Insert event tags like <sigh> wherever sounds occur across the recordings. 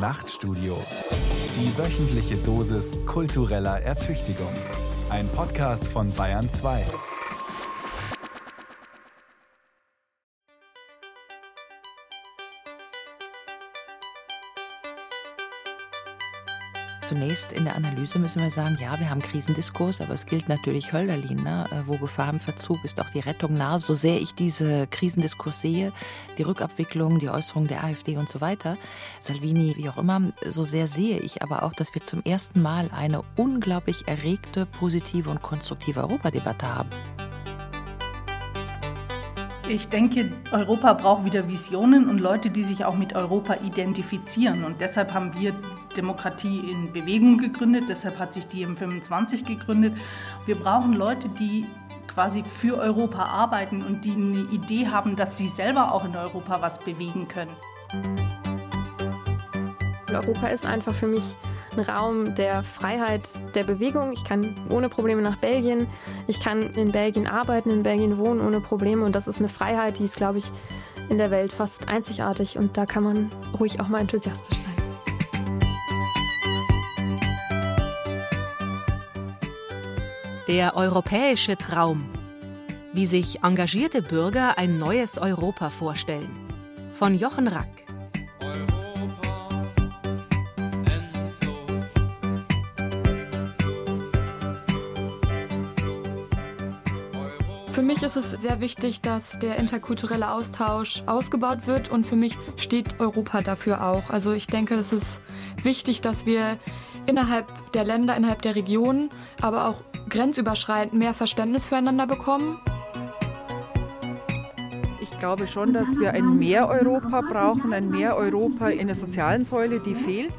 Nachtstudio. Die wöchentliche Dosis kultureller Ertüchtigung. Ein Podcast von Bayern 2. Zunächst in der Analyse müssen wir sagen, ja, wir haben Krisendiskurs, aber es gilt natürlich Hölderlin, ne? Äh, wo Gefahr im Verzug ist auch die Rettung nah. So sehr ich diese Krisendiskurs sehe, die Rückabwicklung, die Äußerung der AfD und so weiter, Salvini, wie auch immer, so sehr sehe ich aber auch, dass wir zum ersten Mal eine unglaublich erregte, positive und konstruktive Europadebatte haben. Ich denke, Europa braucht wieder Visionen und Leute, die sich auch mit Europa identifizieren. Und deshalb haben wir Demokratie in Bewegung gegründet, deshalb hat sich die M25 gegründet. Wir brauchen Leute, die quasi für Europa arbeiten und die eine Idee haben, dass sie selber auch in Europa was bewegen können. Europa ist einfach für mich ein Raum der Freiheit der Bewegung. Ich kann ohne Probleme nach Belgien. Ich kann in Belgien arbeiten, in Belgien wohnen ohne Probleme. Und das ist eine Freiheit, die ist, glaube ich, in der Welt fast einzigartig. Und da kann man ruhig auch mal enthusiastisch sein. Der europäische Traum. Wie sich engagierte Bürger ein neues Europa vorstellen. Von Jochen Rack. Für mich ist es sehr wichtig, dass der interkulturelle Austausch ausgebaut wird und für mich steht Europa dafür auch. Also ich denke, es ist wichtig, dass wir innerhalb der Länder, innerhalb der Regionen, aber auch grenzüberschreitend mehr Verständnis füreinander bekommen. Ich glaube schon, dass wir ein Mehr Europa brauchen, ein Mehr Europa in der sozialen Säule, die fehlt.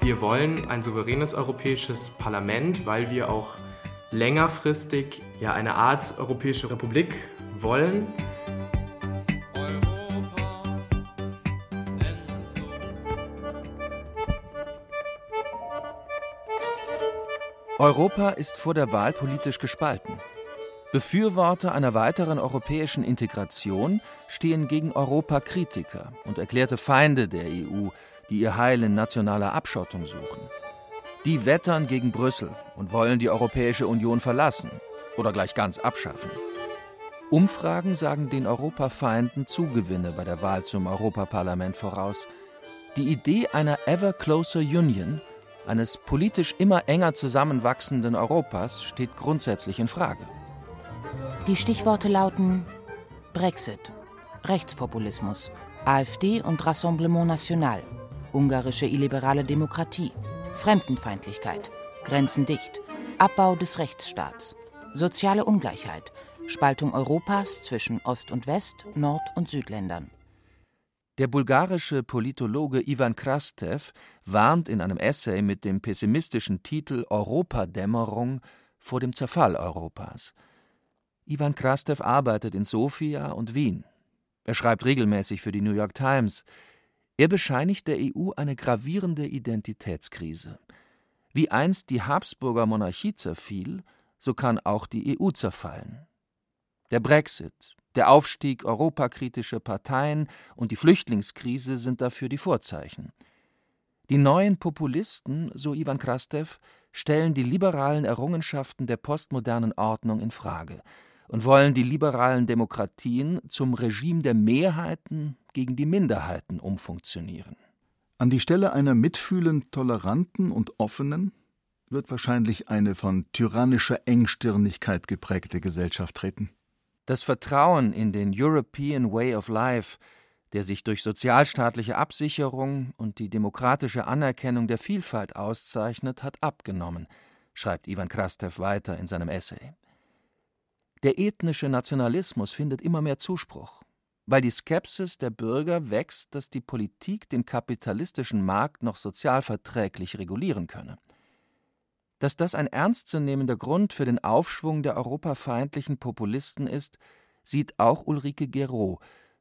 Wir wollen ein souveränes europäisches Parlament, weil wir auch längerfristig ja, eine Art europäische Republik wollen. Europa ist vor der Wahl politisch gespalten. Befürworter einer weiteren europäischen Integration stehen gegen Europakritiker und erklärte Feinde der EU, die ihr Heil in nationaler Abschottung suchen. Die wettern gegen Brüssel und wollen die Europäische Union verlassen oder gleich ganz abschaffen. Umfragen sagen den Europafeinden Zugewinne bei der Wahl zum Europaparlament voraus. Die Idee einer Ever Closer Union eines politisch immer enger zusammenwachsenden Europas steht grundsätzlich in Frage. Die Stichworte lauten Brexit, Rechtspopulismus, AfD und Rassemblement National, ungarische illiberale Demokratie, Fremdenfeindlichkeit, Grenzen dicht, Abbau des Rechtsstaats, soziale Ungleichheit, Spaltung Europas zwischen Ost und West, Nord- und Südländern. Der bulgarische Politologe Ivan Krastev warnt in einem Essay mit dem pessimistischen Titel Europadämmerung vor dem Zerfall Europas. Ivan Krastev arbeitet in Sofia und Wien. Er schreibt regelmäßig für die New York Times. Er bescheinigt der EU eine gravierende Identitätskrise. Wie einst die Habsburger Monarchie zerfiel, so kann auch die EU zerfallen. Der Brexit, der Aufstieg europakritischer Parteien und die Flüchtlingskrise sind dafür die Vorzeichen. Die neuen Populisten, so Ivan Krastev, stellen die liberalen Errungenschaften der postmodernen Ordnung in Frage und wollen die liberalen Demokratien zum Regime der Mehrheiten gegen die Minderheiten umfunktionieren. An die Stelle einer mitfühlend toleranten und offenen wird wahrscheinlich eine von tyrannischer Engstirnigkeit geprägte Gesellschaft treten. Das Vertrauen in den European Way of Life, der sich durch sozialstaatliche Absicherung und die demokratische Anerkennung der Vielfalt auszeichnet, hat abgenommen, schreibt Ivan Krastev weiter in seinem Essay. Der ethnische Nationalismus findet immer mehr Zuspruch, weil die Skepsis der Bürger wächst, dass die Politik den kapitalistischen Markt noch sozialverträglich regulieren könne. Dass das ein ernstzunehmender Grund für den Aufschwung der europafeindlichen Populisten ist, sieht auch Ulrike Geraud,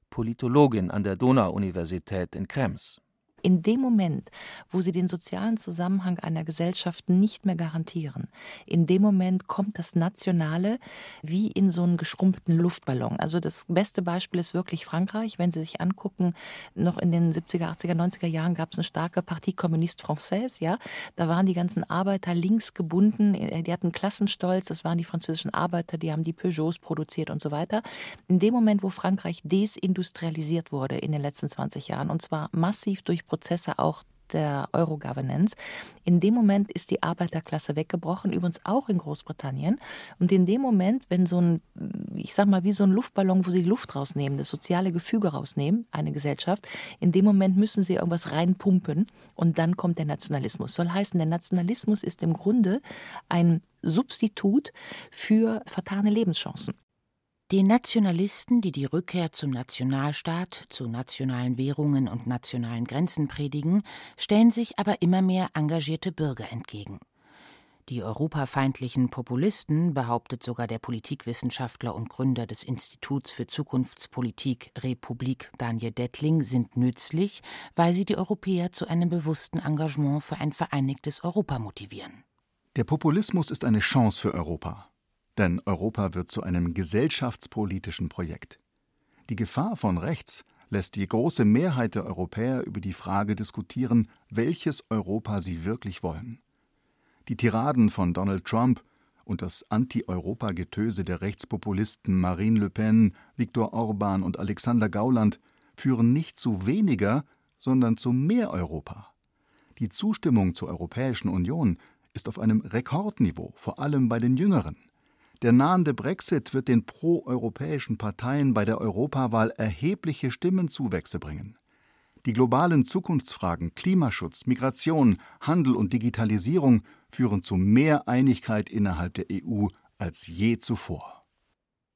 Politologin an der Donau-Universität in Krems. In dem Moment, wo sie den sozialen Zusammenhang einer Gesellschaft nicht mehr garantieren, in dem Moment kommt das Nationale wie in so einen geschrumpelten Luftballon. Also das beste Beispiel ist wirklich Frankreich. Wenn Sie sich angucken, noch in den 70er, 80er, 90er Jahren gab es eine starke Partie Communiste Française, ja. Da waren die ganzen Arbeiter links gebunden, die hatten Klassenstolz, das waren die französischen Arbeiter, die haben die Peugeots produziert und so weiter. In dem Moment, wo Frankreich desindustrialisiert wurde in den letzten 20 Jahren, und zwar massiv durch Prozesse auch der Euro-Governance. In dem Moment ist die Arbeiterklasse weggebrochen, übrigens auch in Großbritannien. Und in dem Moment, wenn so ein, ich sag mal, wie so ein Luftballon, wo sie die Luft rausnehmen, das soziale Gefüge rausnehmen, eine Gesellschaft, in dem Moment müssen sie irgendwas reinpumpen und dann kommt der Nationalismus. Soll heißen, der Nationalismus ist im Grunde ein Substitut für vertane Lebenschancen. Den Nationalisten, die die Rückkehr zum Nationalstaat, zu nationalen Währungen und nationalen Grenzen predigen, stellen sich aber immer mehr engagierte Bürger entgegen. Die europafeindlichen Populisten, behauptet sogar der Politikwissenschaftler und Gründer des Instituts für Zukunftspolitik Republik Daniel Dettling, sind nützlich, weil sie die Europäer zu einem bewussten Engagement für ein vereinigtes Europa motivieren. Der Populismus ist eine Chance für Europa. Denn Europa wird zu einem gesellschaftspolitischen Projekt. Die Gefahr von rechts lässt die große Mehrheit der Europäer über die Frage diskutieren, welches Europa sie wirklich wollen. Die Tiraden von Donald Trump und das Anti-Europa-Getöse der Rechtspopulisten Marine Le Pen, Viktor Orban und Alexander Gauland führen nicht zu weniger, sondern zu mehr Europa. Die Zustimmung zur Europäischen Union ist auf einem Rekordniveau, vor allem bei den Jüngeren. Der nahende Brexit wird den proeuropäischen Parteien bei der Europawahl erhebliche Stimmenzuwächse bringen. Die globalen Zukunftsfragen Klimaschutz, Migration, Handel und Digitalisierung führen zu mehr Einigkeit innerhalb der EU als je zuvor.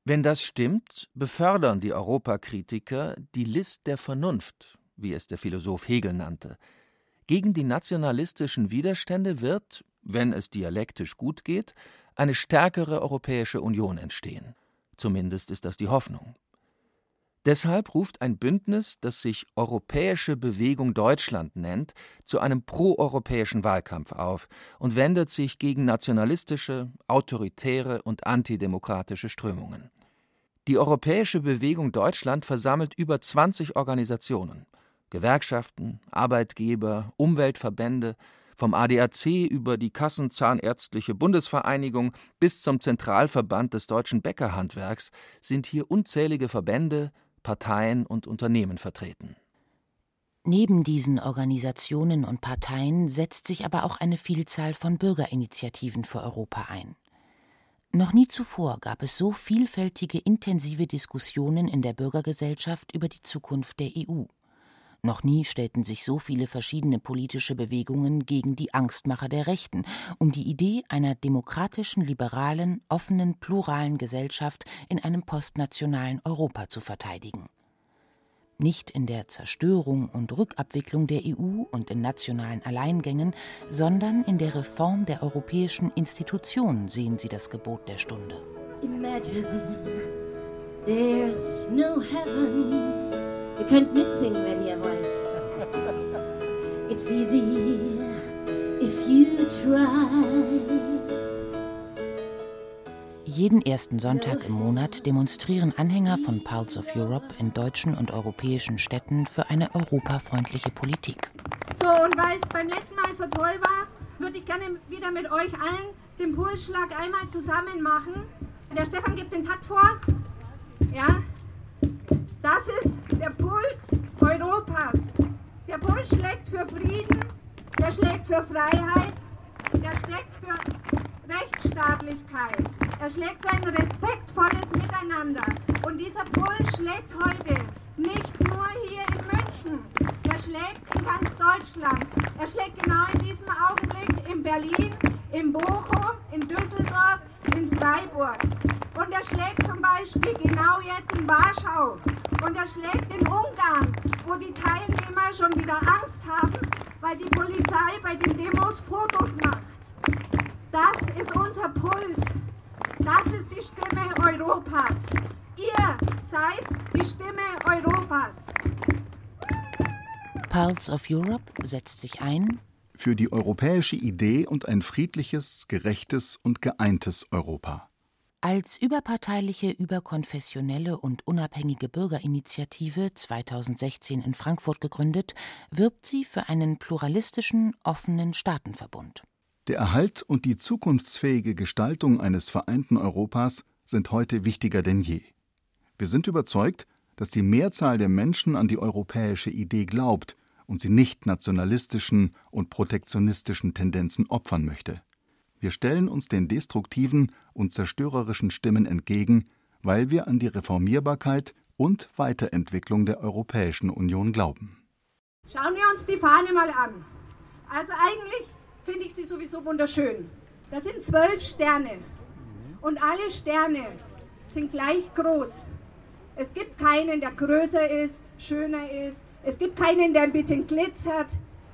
Wenn das stimmt, befördern die Europakritiker die List der Vernunft, wie es der Philosoph Hegel nannte. Gegen die nationalistischen Widerstände wird, wenn es dialektisch gut geht, eine stärkere Europäische Union entstehen. Zumindest ist das die Hoffnung. Deshalb ruft ein Bündnis, das sich Europäische Bewegung Deutschland nennt, zu einem proeuropäischen Wahlkampf auf und wendet sich gegen nationalistische, autoritäre und antidemokratische Strömungen. Die Europäische Bewegung Deutschland versammelt über 20 Organisationen Gewerkschaften, Arbeitgeber, Umweltverbände, vom ADAC über die Kassenzahnärztliche Bundesvereinigung bis zum Zentralverband des deutschen Bäckerhandwerks sind hier unzählige Verbände, Parteien und Unternehmen vertreten. Neben diesen Organisationen und Parteien setzt sich aber auch eine Vielzahl von Bürgerinitiativen für Europa ein. Noch nie zuvor gab es so vielfältige intensive Diskussionen in der Bürgergesellschaft über die Zukunft der EU. Noch nie stellten sich so viele verschiedene politische Bewegungen gegen die Angstmacher der Rechten, um die Idee einer demokratischen, liberalen, offenen, pluralen Gesellschaft in einem postnationalen Europa zu verteidigen. Nicht in der Zerstörung und Rückabwicklung der EU und in nationalen Alleingängen, sondern in der Reform der europäischen Institutionen sehen sie das Gebot der Stunde. Imagine there's no heaven. Ihr könnt mitsingen, wenn ihr wollt. It's easy if you try. Jeden ersten Sonntag im Monat demonstrieren Anhänger von Pulse of Europe in deutschen und europäischen Städten für eine europafreundliche Politik. So, und weil es beim letzten Mal so toll war, würde ich gerne wieder mit euch allen den Pulsschlag einmal zusammen machen. Der Stefan gibt den Takt vor. Ja, das ist der Puls Europas. Der Puls schlägt für Frieden, der schlägt für Freiheit, der schlägt für Rechtsstaatlichkeit, er schlägt für ein respektvolles Miteinander. Und dieser Puls schlägt heute nicht nur hier in München, schlägt in ganz Deutschland. Er schlägt genau in diesem Augenblick in Berlin, in Bochum, in Düsseldorf, in Freiburg. Und er schlägt zum Beispiel genau jetzt in Warschau. Und er schlägt in Ungarn, wo die Teilnehmer schon wieder Angst haben, weil die Polizei bei den Demos Fotos macht. Das ist unser Puls. Das ist die Stimme Europas. Ihr seid die Stimme Europas. Pulse of Europe setzt sich ein für die europäische Idee und ein friedliches, gerechtes und geeintes Europa. Als überparteiliche, überkonfessionelle und unabhängige Bürgerinitiative 2016 in Frankfurt gegründet, wirbt sie für einen pluralistischen, offenen Staatenverbund. Der Erhalt und die zukunftsfähige Gestaltung eines vereinten Europas sind heute wichtiger denn je. Wir sind überzeugt, dass die Mehrzahl der Menschen an die europäische Idee glaubt und sie nicht nationalistischen und protektionistischen Tendenzen opfern möchte. Wir stellen uns den destruktiven und zerstörerischen Stimmen entgegen, weil wir an die Reformierbarkeit und Weiterentwicklung der Europäischen Union glauben. Schauen wir uns die Fahne mal an. Also eigentlich finde ich sie sowieso wunderschön. Das sind zwölf Sterne. Und alle Sterne sind gleich groß. Es gibt keinen, der größer ist, schöner ist. Es gibt keinen, der ein bisschen glitzert.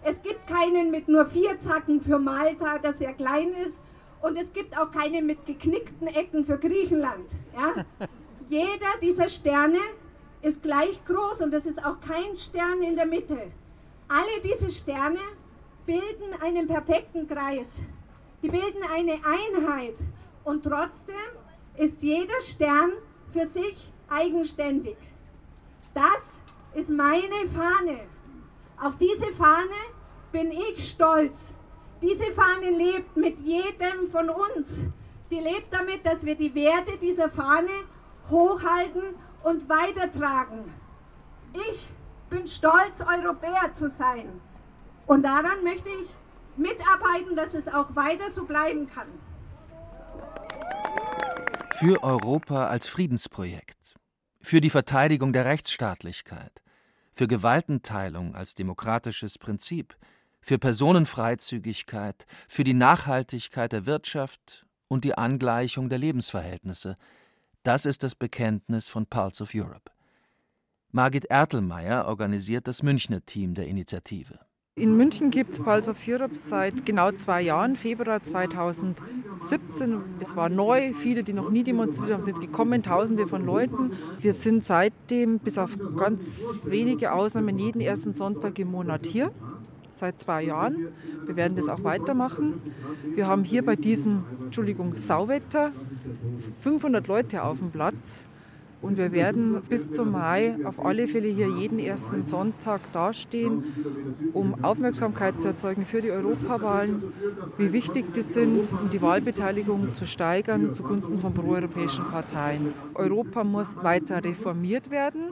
Es gibt keinen mit nur vier Zacken für Malta, der sehr klein ist. Und es gibt auch keinen mit geknickten Ecken für Griechenland. Ja? <laughs> Jeder dieser Sterne ist gleich groß und es ist auch kein Stern in der Mitte. Alle diese Sterne bilden einen perfekten Kreis. Die bilden eine Einheit. Und trotzdem ist jeder Stern für sich eigenständig. Das ist meine Fahne. Auf diese Fahne bin ich stolz. Diese Fahne lebt mit jedem von uns. Die lebt damit, dass wir die Werte dieser Fahne hochhalten und weitertragen. Ich bin stolz, Europäer zu sein. Und daran möchte ich mitarbeiten, dass es auch weiter so bleiben kann. Für Europa als Friedensprojekt, für die Verteidigung der Rechtsstaatlichkeit, für Gewaltenteilung als demokratisches Prinzip, für Personenfreizügigkeit, für die Nachhaltigkeit der Wirtschaft und die Angleichung der Lebensverhältnisse. Das ist das Bekenntnis von Pulse of Europe. Margit Ertelmeier organisiert das Münchner Team der Initiative. In München gibt es Pulse of Europe seit genau zwei Jahren, Februar 2017. Es war neu, viele, die noch nie demonstriert haben, sind gekommen, tausende von Leuten. Wir sind seitdem, bis auf ganz wenige Ausnahmen, jeden ersten Sonntag im Monat hier seit zwei Jahren. Wir werden das auch weitermachen. Wir haben hier bei diesem, Entschuldigung, Sauwetter 500 Leute auf dem Platz. Und wir werden bis zum Mai auf alle Fälle hier jeden ersten Sonntag dastehen, um Aufmerksamkeit zu erzeugen für die Europawahlen, wie wichtig die sind, um die Wahlbeteiligung zu steigern zugunsten von proeuropäischen Parteien. Europa muss weiter reformiert werden.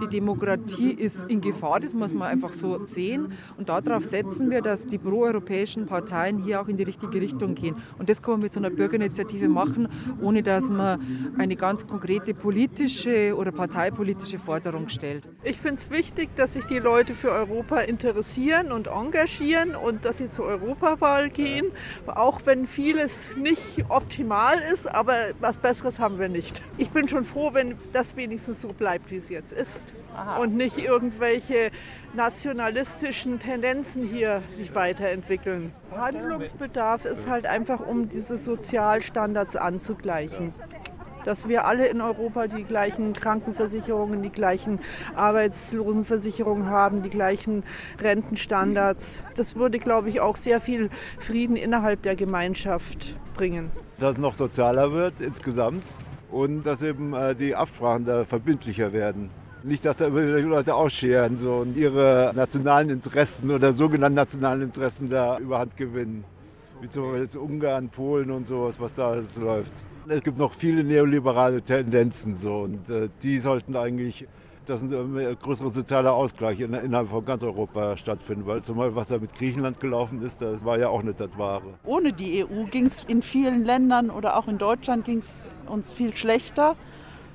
Die Demokratie ist in Gefahr, das muss man einfach so sehen. Und darauf setzen wir, dass die proeuropäischen Parteien hier auch in die richtige Richtung gehen. Und das können wir mit so einer Bürgerinitiative machen, ohne dass man eine ganz konkrete politische politische oder parteipolitische Forderung stellt. Ich finde es wichtig, dass sich die Leute für Europa interessieren und engagieren und dass sie zur Europawahl gehen, auch wenn vieles nicht optimal ist, aber was Besseres haben wir nicht. Ich bin schon froh, wenn das wenigstens so bleibt, wie es jetzt ist Aha. und nicht irgendwelche nationalistischen Tendenzen hier sich weiterentwickeln. Handlungsbedarf ist halt einfach, um diese Sozialstandards anzugleichen dass wir alle in Europa die gleichen Krankenversicherungen, die gleichen Arbeitslosenversicherungen haben, die gleichen Rentenstandards. Das würde, glaube ich, auch sehr viel Frieden innerhalb der Gemeinschaft bringen. Dass es noch sozialer wird insgesamt und dass eben äh, die Absprachen da verbindlicher werden. Nicht, dass da die Leute ausscheren so, und ihre nationalen Interessen oder sogenannten nationalen Interessen da überhand gewinnen. Wie zum Beispiel Ungarn, Polen und sowas, was da alles läuft. Es gibt noch viele neoliberale Tendenzen so und äh, die sollten eigentlich dass ein größerer sozialer Ausgleich innerhalb von ganz Europa stattfinden. Weil zum Beispiel, was da mit Griechenland gelaufen ist, das war ja auch nicht das Wahre. Ohne die EU ging es in vielen Ländern oder auch in Deutschland ging es uns viel schlechter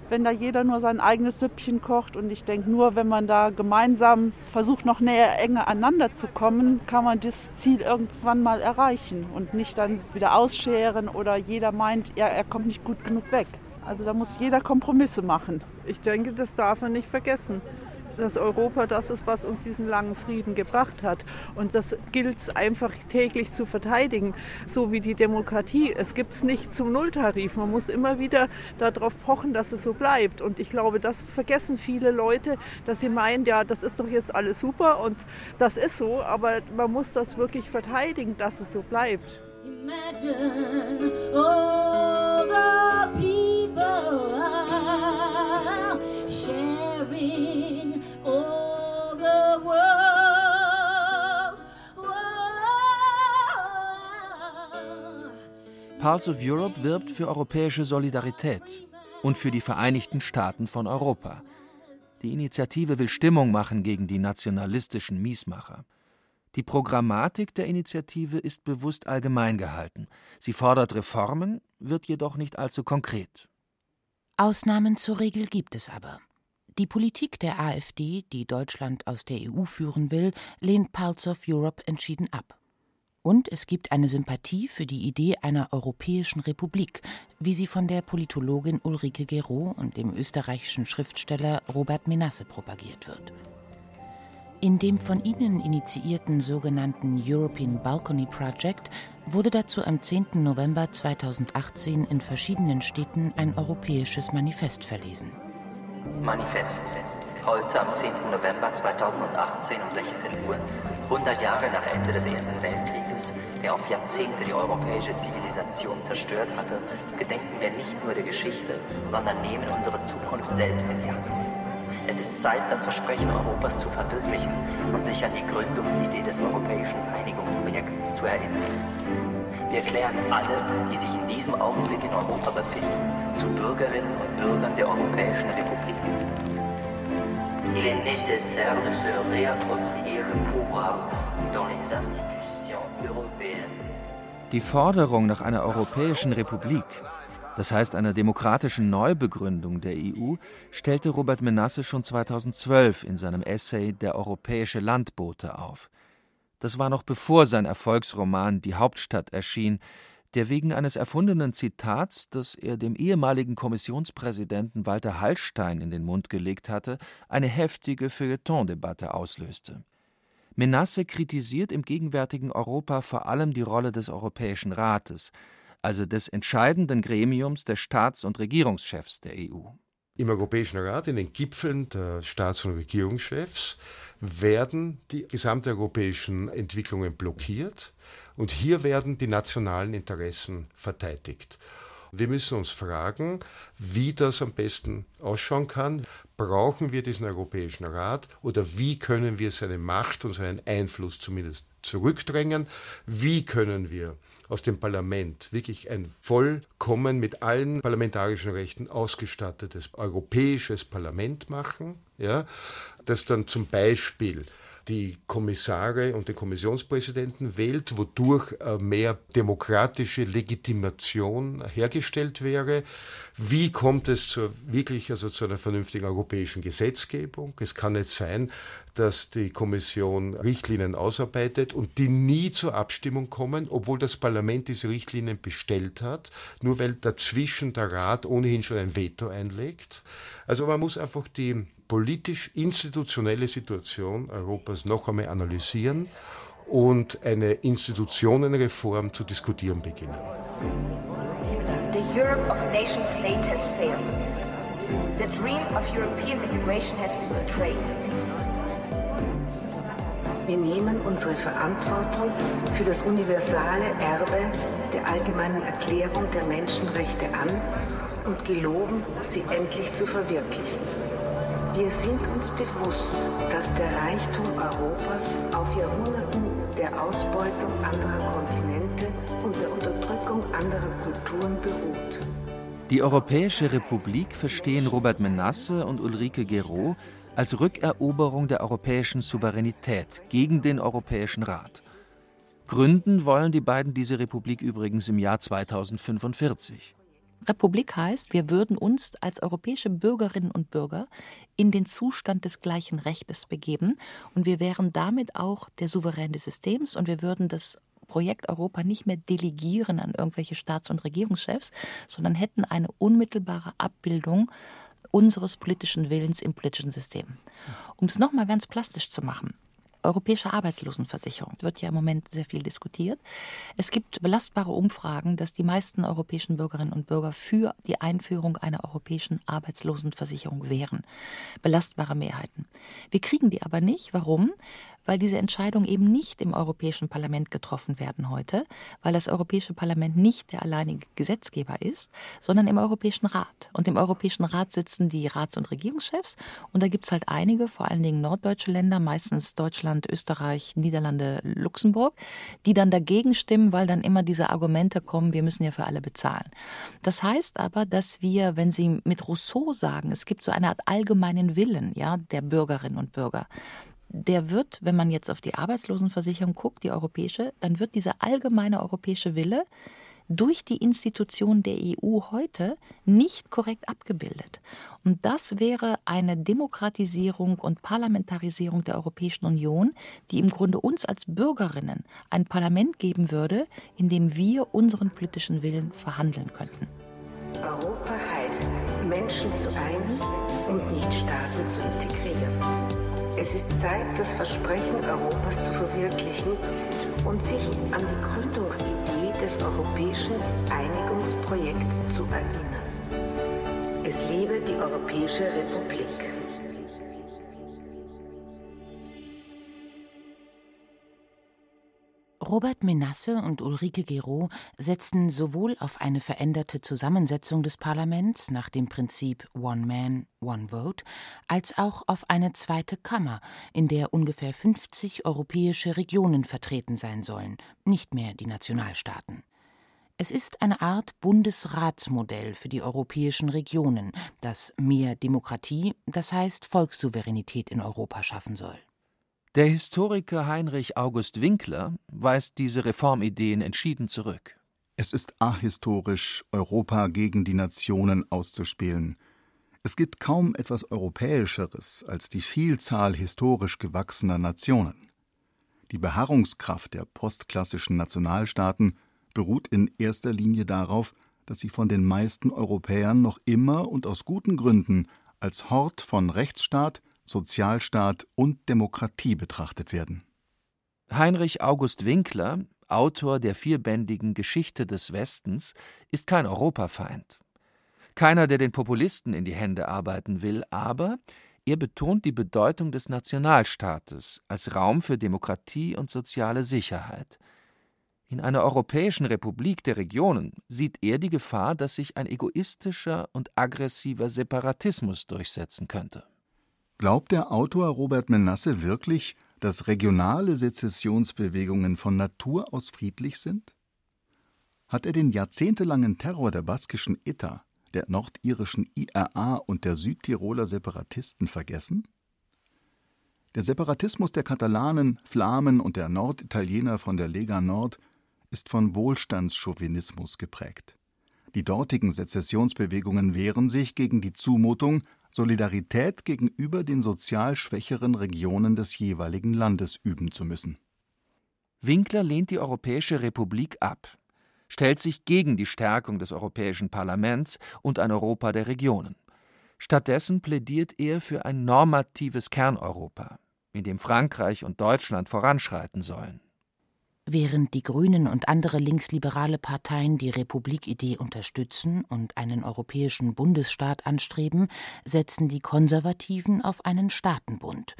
wenn da jeder nur sein eigenes Süppchen kocht. Und ich denke, nur wenn man da gemeinsam versucht, noch näher, enger aneinander zu kommen, kann man das Ziel irgendwann mal erreichen und nicht dann wieder ausscheren oder jeder meint, ja, er kommt nicht gut genug weg. Also da muss jeder Kompromisse machen. Ich denke, das darf man nicht vergessen. Dass Europa das ist, was uns diesen langen Frieden gebracht hat. Und das gilt es einfach täglich zu verteidigen, so wie die Demokratie. Es gibt es nicht zum Nulltarif. Man muss immer wieder darauf pochen, dass es so bleibt. Und ich glaube, das vergessen viele Leute, dass sie meinen, ja, das ist doch jetzt alles super und das ist so, aber man muss das wirklich verteidigen, dass es so bleibt. Imagine all the people Pulse of Europe wirbt für europäische Solidarität und für die Vereinigten Staaten von Europa. Die Initiative will Stimmung machen gegen die nationalistischen Miesmacher. Die Programmatik der Initiative ist bewusst allgemein gehalten. Sie fordert Reformen, wird jedoch nicht allzu konkret. Ausnahmen zur Regel gibt es aber. Die Politik der AfD, die Deutschland aus der EU führen will, lehnt Pulse of Europe entschieden ab. Und es gibt eine Sympathie für die Idee einer europäischen Republik, wie sie von der Politologin Ulrike Gero und dem österreichischen Schriftsteller Robert Menasse propagiert wird. In dem von ihnen initiierten sogenannten European Balcony Project wurde dazu am 10. November 2018 in verschiedenen Städten ein europäisches Manifest verlesen. Manifest. Heute am 10. November 2018 um 16 Uhr, 100 Jahre nach Ende des Ersten Weltkrieges, der auf Jahrzehnte die europäische Zivilisation zerstört hatte, gedenken wir nicht nur der Geschichte, sondern nehmen unsere Zukunft selbst in die Hand. Es ist Zeit, das Versprechen Europas zu verwirklichen und sich an die Gründungsidee des europäischen Einigungsprojekts zu erinnern. Wir erklären alle, die sich in diesem Augenblick in Europa befinden, zu Bürgerinnen und Bürgern der Europäischen Republik. Il est nécessaire de se réapproprier le pouvoir dans les institutions européennes. Die Forderung nach einer europäischen Republik das heißt einer demokratischen Neubegründung der EU, stellte Robert Menasse schon 2012 in seinem Essay Der europäische Landbote auf. Das war noch bevor sein Erfolgsroman Die Hauptstadt erschien, der wegen eines erfundenen Zitats, das er dem ehemaligen Kommissionspräsidenten Walter Hallstein in den Mund gelegt hatte, eine heftige Feuilleton-Debatte auslöste. Menasse kritisiert im gegenwärtigen Europa vor allem die Rolle des Europäischen Rates, also des entscheidenden Gremiums der Staats- und Regierungschefs der EU. Im Europäischen Rat, in den Gipfeln der Staats- und Regierungschefs, werden die gesamte europäischen Entwicklungen blockiert und hier werden die nationalen Interessen verteidigt. Wir müssen uns fragen, wie das am besten ausschauen kann. Brauchen wir diesen Europäischen Rat oder wie können wir seine Macht und seinen Einfluss zumindest zurückdrängen? Wie können wir aus dem Parlament wirklich ein vollkommen mit allen parlamentarischen Rechten ausgestattetes europäisches Parlament machen, ja, das dann zum Beispiel die Kommissare und den Kommissionspräsidenten wählt, wodurch äh, mehr demokratische Legitimation hergestellt wäre. Wie kommt es zu, wirklich also zu einer vernünftigen europäischen Gesetzgebung? Es kann nicht sein, dass die Kommission Richtlinien ausarbeitet und die nie zur Abstimmung kommen, obwohl das Parlament diese Richtlinien bestellt hat, nur weil dazwischen der Rat ohnehin schon ein Veto einlegt. Also man muss einfach die politisch-institutionelle Situation Europas noch einmal analysieren und eine Institutionenreform zu diskutieren beginnen. The Europe of nation states has failed. The dream of European integration has been betrayed. Wir nehmen unsere Verantwortung für das universale Erbe der allgemeinen Erklärung der Menschenrechte an und geloben, sie endlich zu verwirklichen. Wir sind uns bewusst, dass der Reichtum Europas auf Jahrhunderten der Ausbeutung anderer Kontinente und der Unterdrückung anderer Kulturen beruht. Die Europäische Republik verstehen Robert Menasse und Ulrike Gero als Rückeroberung der europäischen Souveränität gegen den Europäischen Rat. Gründen wollen die beiden diese Republik übrigens im Jahr 2045. Republik heißt, wir würden uns als europäische Bürgerinnen und Bürger in den Zustand des gleichen Rechtes begeben und wir wären damit auch der Souverän des Systems und wir würden das Projekt Europa nicht mehr delegieren an irgendwelche Staats- und Regierungschefs, sondern hätten eine unmittelbare Abbildung unseres politischen Willens im politischen System. Um es nochmal ganz plastisch zu machen, europäische Arbeitslosenversicherung wird ja im Moment sehr viel diskutiert. Es gibt belastbare Umfragen, dass die meisten europäischen Bürgerinnen und Bürger für die Einführung einer europäischen Arbeitslosenversicherung wären. Belastbare Mehrheiten. Wir kriegen die aber nicht. Warum? Weil diese Entscheidungen eben nicht im Europäischen Parlament getroffen werden heute, weil das Europäische Parlament nicht der alleinige Gesetzgeber ist, sondern im Europäischen Rat. Und im Europäischen Rat sitzen die Rats- und Regierungschefs und da gibt es halt einige, vor allen Dingen norddeutsche Länder, meistens Deutschland, Österreich, Niederlande, Luxemburg, die dann dagegen stimmen, weil dann immer diese Argumente kommen, wir müssen ja für alle bezahlen. Das heißt aber, dass wir, wenn Sie mit Rousseau sagen, es gibt so eine Art allgemeinen Willen ja, der Bürgerinnen und Bürger, der wird, wenn man jetzt auf die Arbeitslosenversicherung guckt, die europäische, dann wird dieser allgemeine europäische Wille durch die Institutionen der EU heute nicht korrekt abgebildet. Und das wäre eine Demokratisierung und Parlamentarisierung der Europäischen Union, die im Grunde uns als Bürgerinnen ein Parlament geben würde, in dem wir unseren politischen Willen verhandeln könnten. Europa heißt, Menschen zu einen und nicht Staaten zu integrieren. Es ist Zeit, das Versprechen Europas zu verwirklichen und sich an die Gründungsidee des europäischen Einigungsprojekts zu erinnern. Es lebe die Europäische Republik. Robert Menasse und Ulrike Geraud setzten sowohl auf eine veränderte Zusammensetzung des Parlaments nach dem Prinzip One Man, One Vote, als auch auf eine zweite Kammer, in der ungefähr 50 europäische Regionen vertreten sein sollen, nicht mehr die Nationalstaaten. Es ist eine Art Bundesratsmodell für die europäischen Regionen, das mehr Demokratie, das heißt Volkssouveränität in Europa schaffen soll. Der Historiker Heinrich August Winkler weist diese Reformideen entschieden zurück. Es ist ahistorisch, Europa gegen die Nationen auszuspielen. Es gibt kaum etwas Europäischeres als die Vielzahl historisch gewachsener Nationen. Die Beharrungskraft der postklassischen Nationalstaaten beruht in erster Linie darauf, dass sie von den meisten Europäern noch immer und aus guten Gründen als Hort von Rechtsstaat, Sozialstaat und Demokratie betrachtet werden. Heinrich August Winkler, Autor der vierbändigen Geschichte des Westens, ist kein Europafeind. Keiner, der den Populisten in die Hände arbeiten will, aber er betont die Bedeutung des Nationalstaates als Raum für Demokratie und soziale Sicherheit. In einer europäischen Republik der Regionen sieht er die Gefahr, dass sich ein egoistischer und aggressiver Separatismus durchsetzen könnte. Glaubt der Autor Robert Menasse wirklich, dass regionale Sezessionsbewegungen von Natur aus friedlich sind? Hat er den jahrzehntelangen Terror der baskischen ETA, der nordirischen IRA und der Südtiroler Separatisten vergessen? Der Separatismus der Katalanen, Flamen und der Norditaliener von der Lega Nord ist von Wohlstandschauvinismus geprägt. Die dortigen Sezessionsbewegungen wehren sich gegen die Zumutung, Solidarität gegenüber den sozial schwächeren Regionen des jeweiligen Landes üben zu müssen. Winkler lehnt die Europäische Republik ab, stellt sich gegen die Stärkung des Europäischen Parlaments und ein Europa der Regionen. Stattdessen plädiert er für ein normatives Kerneuropa, in dem Frankreich und Deutschland voranschreiten sollen. Während die Grünen und andere linksliberale Parteien die Republikidee unterstützen und einen europäischen Bundesstaat anstreben, setzen die Konservativen auf einen Staatenbund.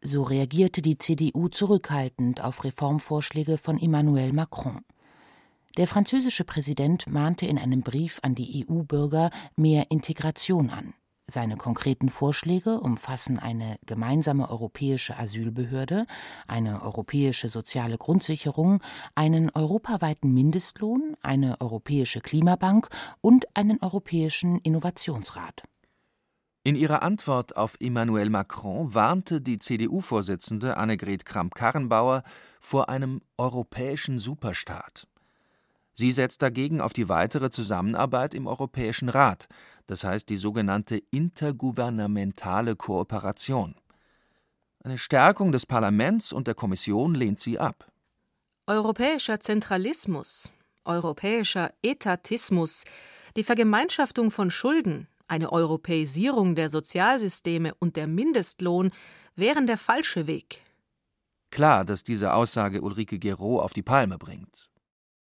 So reagierte die CDU zurückhaltend auf Reformvorschläge von Emmanuel Macron. Der französische Präsident mahnte in einem Brief an die EU-Bürger mehr Integration an. Seine konkreten Vorschläge umfassen eine gemeinsame europäische Asylbehörde, eine europäische soziale Grundsicherung, einen europaweiten Mindestlohn, eine europäische Klimabank und einen europäischen Innovationsrat. In ihrer Antwort auf Emmanuel Macron warnte die CDU-Vorsitzende Annegret Kramp-Karrenbauer vor einem europäischen Superstaat. Sie setzt dagegen auf die weitere Zusammenarbeit im Europäischen Rat, das heißt die sogenannte intergouvernementale Kooperation. Eine Stärkung des Parlaments und der Kommission lehnt sie ab. Europäischer Zentralismus, europäischer Etatismus, die Vergemeinschaftung von Schulden, Eine Europäisierung der Sozialsysteme und der Mindestlohn wären der falsche Weg. Klar, dass diese Aussage Ulrike Geraud auf die Palme bringt.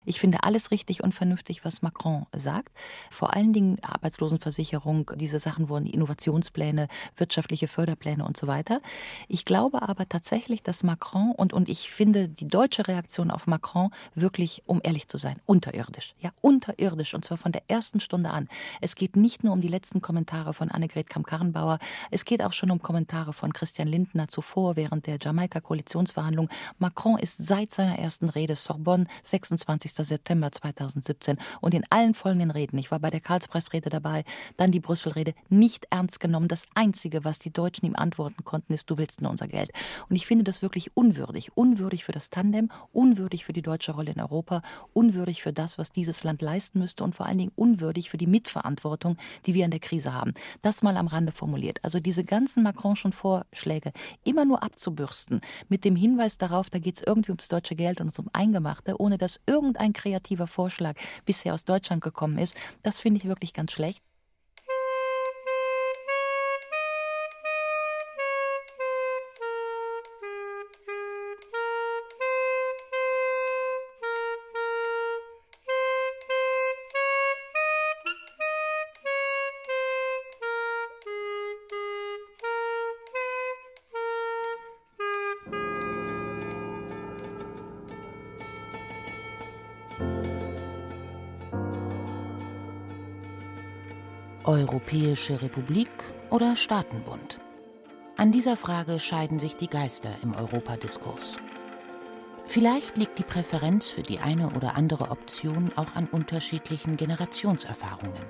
Ich finde alles richtig und vernünftig, was Macron sagt. Vor allen Dingen Arbeitslosenversicherung, diese Sachen wurden Innovationspläne, wirtschaftliche Förderpläne und so weiter. Ich glaube aber tatsächlich, dass Macron und, und ich finde die deutsche Reaktion auf Macron wirklich, um ehrlich zu sein, unterirdisch. Ja, unterirdisch und zwar von der ersten Stunde an. Es geht nicht nur um die letzten Kommentare von Annegret Kamm-Karrenbauer, es geht auch schon um Kommentare von Christian Lindner zuvor während der Jamaika-Koalitionsverhandlungen. Macron ist seit seiner ersten Rede Sorbonne 26 September 2017 und in allen folgenden Reden, ich war bei der Karlspreisrede dabei, dann die Brüssel-Rede, nicht ernst genommen. Das Einzige, was die Deutschen ihm antworten konnten, ist, du willst nur unser Geld. Und ich finde das wirklich unwürdig. Unwürdig für das Tandem, unwürdig für die deutsche Rolle in Europa, unwürdig für das, was dieses Land leisten müsste und vor allen Dingen unwürdig für die Mitverantwortung, die wir an der Krise haben. Das mal am Rande formuliert. Also diese ganzen Macronschen Vorschläge immer nur abzubürsten mit dem Hinweis darauf, da geht es irgendwie ums deutsche Geld und ums Eingemachte, ohne dass irgendein irgendein kreativer Vorschlag bisher aus Deutschland gekommen ist, das finde ich wirklich ganz schlecht. Europäische Republik oder Staatenbund? An dieser Frage scheiden sich die Geister im Europadiskurs. Vielleicht liegt die Präferenz für die eine oder andere Option auch an unterschiedlichen Generationserfahrungen.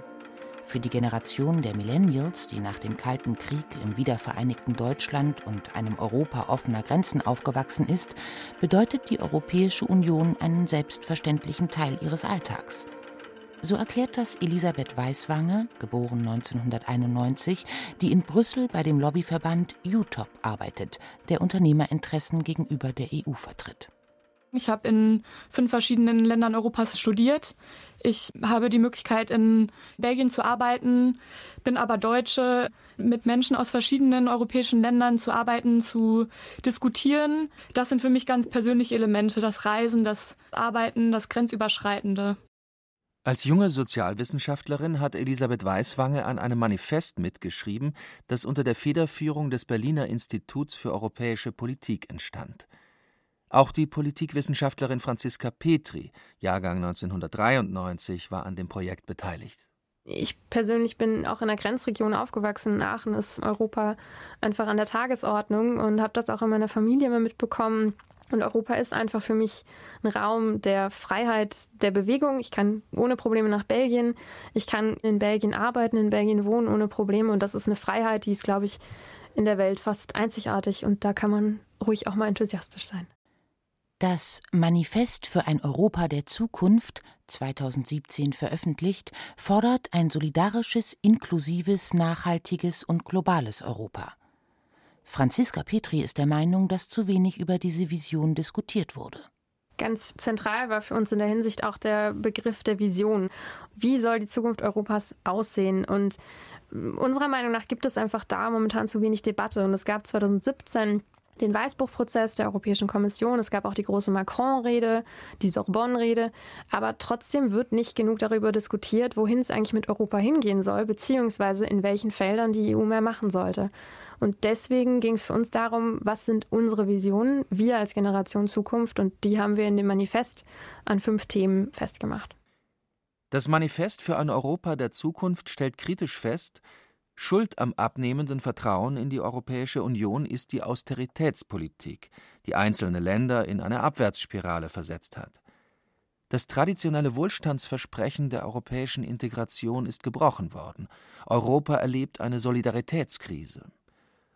Für die Generation der Millennials, die nach dem Kalten Krieg im wiedervereinigten Deutschland und einem Europa offener Grenzen aufgewachsen ist, bedeutet die Europäische Union einen selbstverständlichen Teil ihres Alltags – so erklärt das Elisabeth Weißwange, geboren 1991, die in Brüssel bei dem Lobbyverband UTOP arbeitet, der Unternehmerinteressen gegenüber der EU vertritt. Ich habe in fünf verschiedenen Ländern Europas studiert. Ich habe die Möglichkeit, in Belgien zu arbeiten, bin aber Deutsche, mit Menschen aus verschiedenen europäischen Ländern zu arbeiten, zu diskutieren. Das sind für mich ganz persönliche Elemente, das Reisen, das Arbeiten, das Grenzüberschreitende. Als junge Sozialwissenschaftlerin hat Elisabeth Weißwange an einem Manifest mitgeschrieben, das unter der Federführung des Berliner Instituts für europäische Politik entstand. Auch die Politikwissenschaftlerin Franziska Petri, Jahrgang 1993, war an dem Projekt beteiligt. Ich persönlich bin auch in einer Grenzregion aufgewachsen. In Aachen ist Europa einfach an der Tagesordnung und habe das auch in meiner Familie immer mitbekommen. Und Europa ist einfach für mich ein Raum der Freiheit der Bewegung. Ich kann ohne Probleme nach Belgien. Ich kann in Belgien arbeiten, in Belgien wohnen ohne Probleme. Und das ist eine Freiheit, die ist, glaube ich, in der Welt fast einzigartig. Und da kann man ruhig auch mal enthusiastisch sein. Das Manifest für ein Europa der Zukunft, 2017 veröffentlicht, fordert ein solidarisches, inklusives, nachhaltiges und globales Europa. Franziska Petri ist der Meinung, dass zu wenig über diese Vision diskutiert wurde. Ganz zentral war für uns in der Hinsicht auch der Begriff der Vision. Wie soll die Zukunft Europas aussehen? Und unserer Meinung nach gibt es einfach da momentan zu wenig Debatte. Und es gab 2017 den Weißbuchprozess der Europäischen Kommission. Es gab auch die große Macron-Rede, die Sorbonne-Rede. Aber trotzdem wird nicht genug darüber diskutiert, wohin es eigentlich mit Europa hingehen soll, beziehungsweise in welchen Feldern die EU mehr machen sollte. Und deswegen ging es für uns darum, was sind unsere Visionen, wir als Generation Zukunft. Und die haben wir in dem Manifest an fünf Themen festgemacht. Das Manifest für ein Europa der Zukunft stellt kritisch fest, Schuld am abnehmenden Vertrauen in die Europäische Union ist die Austeritätspolitik, die einzelne Länder in eine Abwärtsspirale versetzt hat. Das traditionelle Wohlstandsversprechen der europäischen Integration ist gebrochen worden. Europa erlebt eine Solidaritätskrise.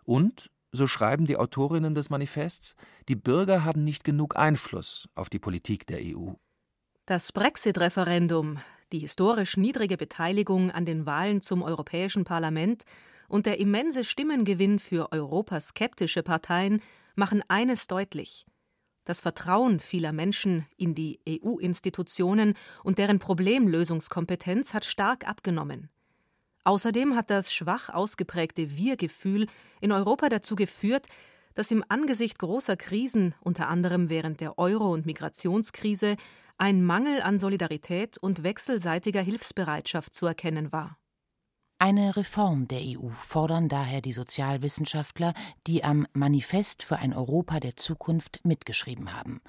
Und, so schreiben die Autorinnen des Manifests, die Bürger haben nicht genug Einfluss auf die Politik der EU. Das Brexit-Referendum, die historisch niedrige Beteiligung an den Wahlen zum Europäischen Parlament und der immense Stimmengewinn für europaskeptische Parteien machen eines deutlich. Das Vertrauen vieler Menschen in die EU-Institutionen und deren Problemlösungskompetenz hat stark abgenommen. Außerdem hat das schwach ausgeprägte Wir-Gefühl in Europa dazu geführt, dass im Angesicht großer Krisen, unter anderem während der Euro- und Migrationskrise, ein Mangel an Solidarität und wechselseitiger Hilfsbereitschaft zu erkennen war. Eine Reform der EU fordern daher die Sozialwissenschaftler, die am Manifest für ein Europa der Zukunft mitgeschrieben haben.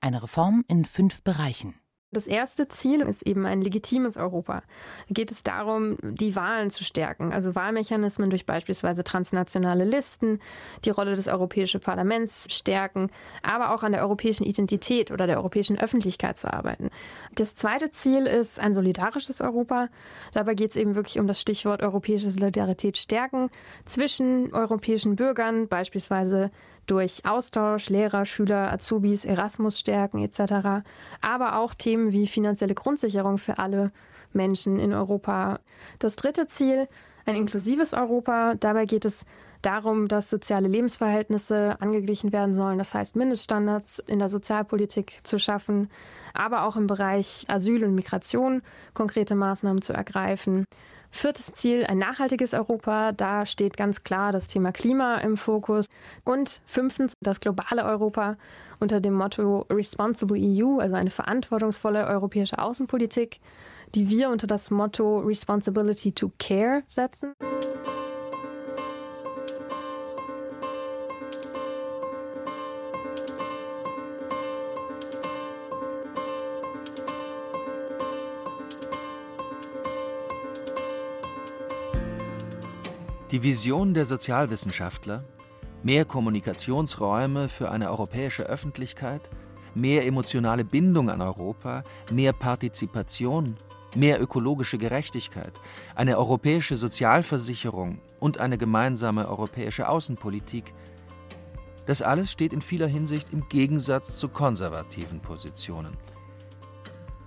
Eine Reform in fünf Bereichen. Das erste Ziel ist eben ein legitimes Europa. Da geht es darum, die Wahlen zu stärken, also Wahlmechanismen durch beispielsweise transnationale Listen, die Rolle des Europäischen Parlaments stärken, aber auch an der europäischen Identität oder der europäischen Öffentlichkeit zu arbeiten. Das zweite Ziel ist ein solidarisches Europa. Dabei geht es eben wirklich um das Stichwort europäische Solidarität stärken zwischen europäischen Bürgern, beispielsweise durch Austausch, Lehrer, Schüler, Azubis, Erasmus stärken etc. Aber auch Themen wie finanzielle Grundsicherung für alle Menschen in Europa. Das dritte Ziel, ein inklusives Europa. Dabei geht es darum, dass soziale Lebensverhältnisse angeglichen werden sollen. Das heißt, Mindeststandards in der Sozialpolitik zu schaffen, aber auch im Bereich Asyl und Migration konkrete Maßnahmen zu ergreifen. Viertes Ziel, ein nachhaltiges Europa. Da steht ganz klar das Thema Klima im Fokus. Und fünftens, das globale Europa unter dem Motto Responsible EU, also eine verantwortungsvolle europäische Außenpolitik, die wir unter das Motto Responsibility to Care setzen. Die Vision der Sozialwissenschaftler mehr Kommunikationsräume für eine europäische Öffentlichkeit, mehr emotionale Bindung an Europa, mehr Partizipation, mehr ökologische Gerechtigkeit, eine europäische Sozialversicherung und eine gemeinsame europäische Außenpolitik. Das alles steht in vieler Hinsicht im Gegensatz zu konservativen Positionen.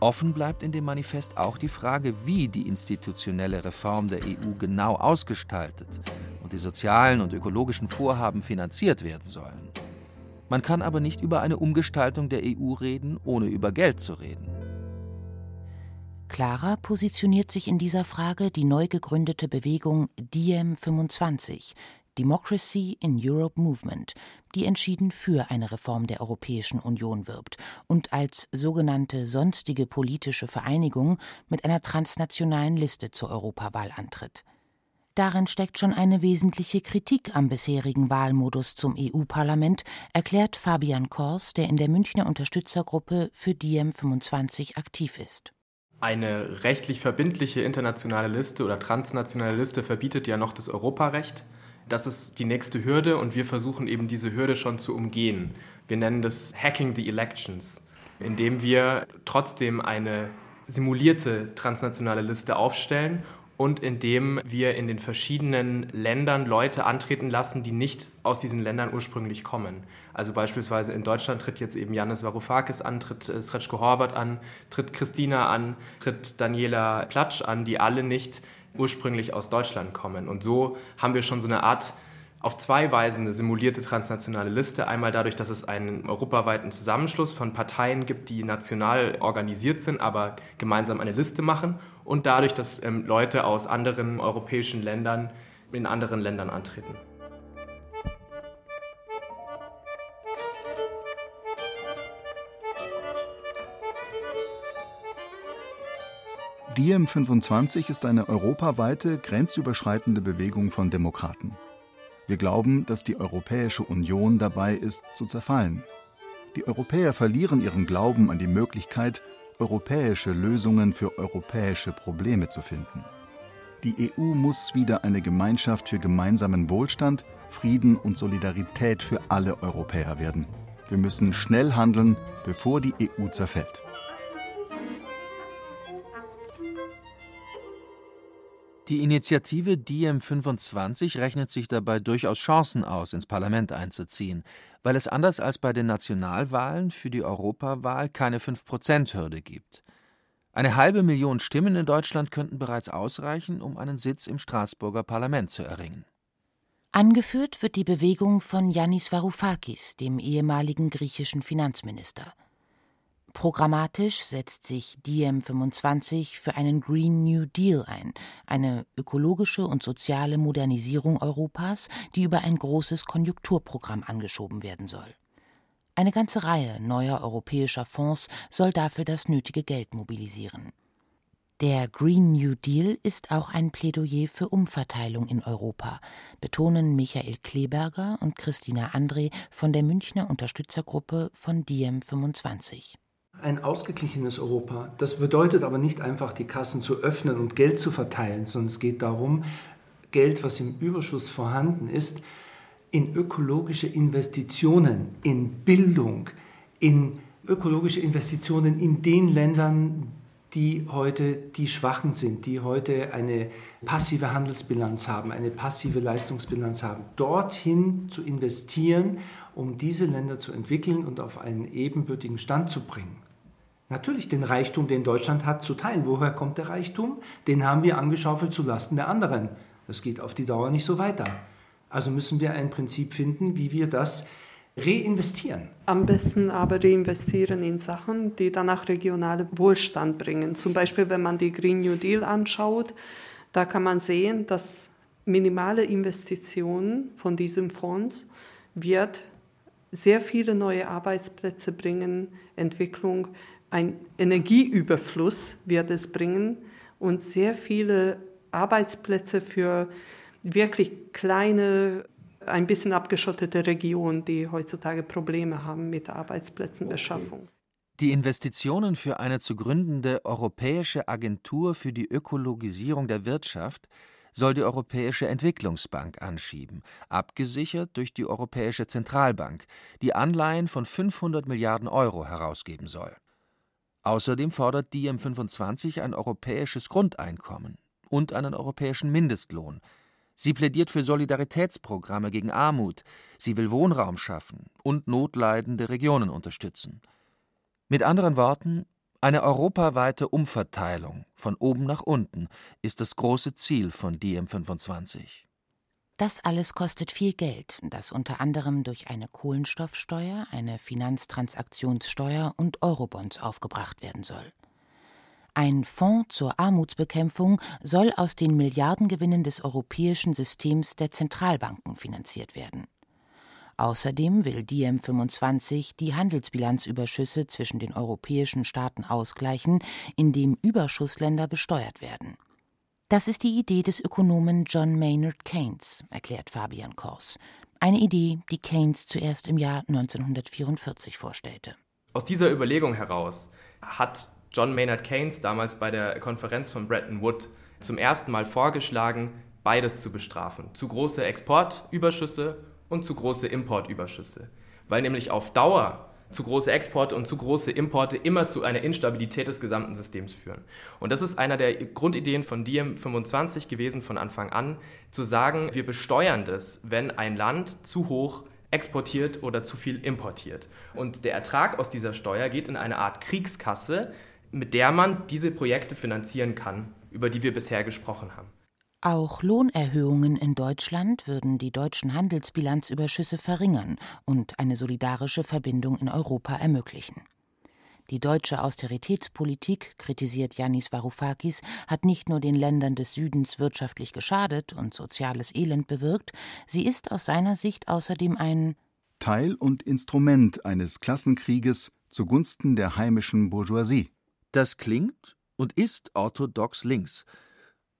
Offen bleibt in dem Manifest auch die Frage, wie die institutionelle Reform der EU genau ausgestaltet und die sozialen und ökologischen Vorhaben finanziert werden sollen. Man kann aber nicht über eine Umgestaltung der EU reden, ohne über Geld zu reden. Klarer positioniert sich in dieser Frage die neu gegründete Bewegung Diem 25, Democracy in Europe Movement, die entschieden für eine Reform der Europäischen Union wirbt und als sogenannte sonstige politische Vereinigung mit einer transnationalen Liste zur Europawahl antritt. Darin steckt schon eine wesentliche Kritik am bisherigen Wahlmodus zum EU-Parlament, erklärt Fabian Kors, der in der Münchner Unterstützergruppe für Diem 25 aktiv ist. Eine rechtlich verbindliche internationale Liste oder transnationale Liste verbietet ja noch das Europarecht das ist die nächste Hürde und wir versuchen eben diese Hürde schon zu umgehen. Wir nennen das Hacking the Elections, indem wir trotzdem eine simulierte transnationale Liste aufstellen und indem wir in den verschiedenen Ländern Leute antreten lassen, die nicht aus diesen Ländern ursprünglich kommen. Also beispielsweise in Deutschland tritt jetzt eben Janis Varoufakis an, tritt äh, Sretschko Horvath an, tritt Christina an, tritt Daniela Platsch an, die alle nicht ursprünglich aus Deutschland kommen. Und so haben wir schon so eine Art auf zwei Weisen eine simulierte transnationale Liste. Einmal dadurch, dass es einen europaweiten Zusammenschluss von Parteien gibt, die national organisiert sind, aber gemeinsam eine Liste machen. Und dadurch, dass ähm, Leute aus anderen europäischen Ländern in anderen Ländern antreten. Diem 25 ist eine europaweite, grenzüberschreitende Bewegung von Demokraten. Wir glauben, dass die Europäische Union dabei ist, zu zerfallen. Die Europäer verlieren ihren Glauben an die Möglichkeit, europäische Lösungen für europäische Probleme zu finden. Die EU muss wieder eine Gemeinschaft für gemeinsamen Wohlstand, Frieden und Solidarität für alle Europäer werden. Wir müssen schnell handeln, bevor die EU zerfällt. Die Initiative Diem 25 rechnet sich dabei durchaus Chancen aus, ins Parlament einzuziehen, weil es anders als bei den Nationalwahlen für die Europawahl keine 5-Prozent-Hürde gibt. Eine halbe Million Stimmen in Deutschland könnten bereits ausreichen, um einen Sitz im Straßburger Parlament zu erringen. Angeführt wird die Bewegung von Yannis Varoufakis, dem ehemaligen griechischen Finanzminister. Programmatisch setzt sich DiEM25 für einen Green New Deal ein, eine ökologische und soziale Modernisierung Europas, die über ein großes Konjunkturprogramm angeschoben werden soll. Eine ganze Reihe neuer europäischer Fonds soll dafür das nötige Geld mobilisieren. Der Green New Deal ist auch ein Plädoyer für Umverteilung in Europa, betonen Michael Kleberger und Christina André von der Münchner Unterstützergruppe von Diem 25. Ein ausgeglichenes Europa, das bedeutet aber nicht einfach, die Kassen zu öffnen und Geld zu verteilen, sondern es geht darum, Geld, was im Überschuss vorhanden ist, in ökologische Investitionen, in Bildung, in ökologische Investitionen in den Ländern, die heute die Schwachen sind, die heute eine passive Handelsbilanz haben, eine passive Leistungsbilanz haben, dorthin zu investieren, um diese Länder zu entwickeln und auf einen ebenbürtigen Stand zu bringen. Natürlich den Reichtum, den Deutschland hat, zu teilen. Woher kommt der Reichtum? Den haben wir angeschaufelt zu Lasten der anderen. Das geht auf die Dauer nicht so weiter. Also müssen wir ein Prinzip finden, wie wir das reinvestieren. Am besten aber reinvestieren in Sachen, die danach regionale Wohlstand bringen. Zum Beispiel, wenn man die Green New Deal anschaut, da kann man sehen, dass minimale Investitionen von diesem Fonds wird sehr viele neue Arbeitsplätze bringen, Entwicklung, ein Energieüberfluss wird es bringen und sehr viele Arbeitsplätze für wirklich kleine ein bisschen abgeschottete Region, die heutzutage Probleme haben mit Arbeitsplätzenbeschaffung. Die Investitionen für eine zu gründende Europäische Agentur für die Ökologisierung der Wirtschaft soll die Europäische Entwicklungsbank anschieben, abgesichert durch die Europäische Zentralbank, die Anleihen von 500 Milliarden Euro herausgeben soll. Außerdem fordert die M25 ein europäisches Grundeinkommen und einen europäischen Mindestlohn, Sie plädiert für Solidaritätsprogramme gegen Armut, sie will Wohnraum schaffen und notleidende Regionen unterstützen. Mit anderen Worten, eine europaweite Umverteilung von oben nach unten ist das große Ziel von DM25. Das alles kostet viel Geld, das unter anderem durch eine Kohlenstoffsteuer, eine Finanztransaktionssteuer und Eurobonds aufgebracht werden soll. Ein Fonds zur Armutsbekämpfung soll aus den Milliardengewinnen des europäischen Systems der Zentralbanken finanziert werden. Außerdem will DiEM25 die Handelsbilanzüberschüsse zwischen den europäischen Staaten ausgleichen, indem Überschussländer besteuert werden. Das ist die Idee des Ökonomen John Maynard Keynes, erklärt Fabian Kors. Eine Idee, die Keynes zuerst im Jahr 1944 vorstellte. Aus dieser Überlegung heraus hat John Maynard Keynes damals bei der Konferenz von Bretton Woods zum ersten Mal vorgeschlagen, beides zu bestrafen. Zu große Exportüberschüsse und zu große Importüberschüsse. Weil nämlich auf Dauer zu große Exporte und zu große Importe immer zu einer Instabilität des gesamten Systems führen. Und das ist einer der Grundideen von Diem 25 gewesen von Anfang an, zu sagen, wir besteuern das, wenn ein Land zu hoch exportiert oder zu viel importiert. Und der Ertrag aus dieser Steuer geht in eine Art Kriegskasse, mit der man diese Projekte finanzieren kann, über die wir bisher gesprochen haben. Auch Lohnerhöhungen in Deutschland würden die deutschen Handelsbilanzüberschüsse verringern und eine solidarische Verbindung in Europa ermöglichen. Die deutsche Austeritätspolitik, kritisiert Yanis Varoufakis, hat nicht nur den Ländern des Südens wirtschaftlich geschadet und soziales Elend bewirkt, sie ist aus seiner Sicht außerdem ein Teil und Instrument eines Klassenkrieges zugunsten der heimischen Bourgeoisie. Das klingt und ist orthodox links.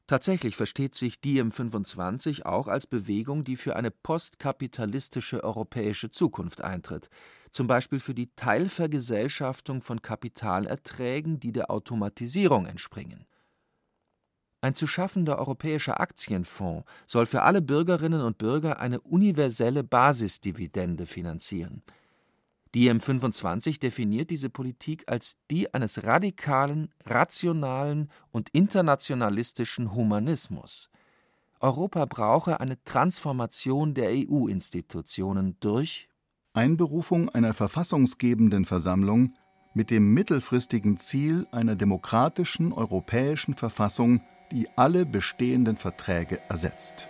Tatsächlich versteht sich Diem 25 auch als Bewegung, die für eine postkapitalistische europäische Zukunft eintritt, zum Beispiel für die Teilvergesellschaftung von Kapitalerträgen, die der Automatisierung entspringen. Ein zu schaffender europäischer Aktienfonds soll für alle Bürgerinnen und Bürger eine universelle Basisdividende finanzieren – die M25 definiert diese Politik als die eines radikalen, rationalen und internationalistischen Humanismus. Europa brauche eine Transformation der EU-Institutionen durch Einberufung einer verfassungsgebenden Versammlung mit dem mittelfristigen Ziel einer demokratischen europäischen Verfassung, die alle bestehenden Verträge ersetzt.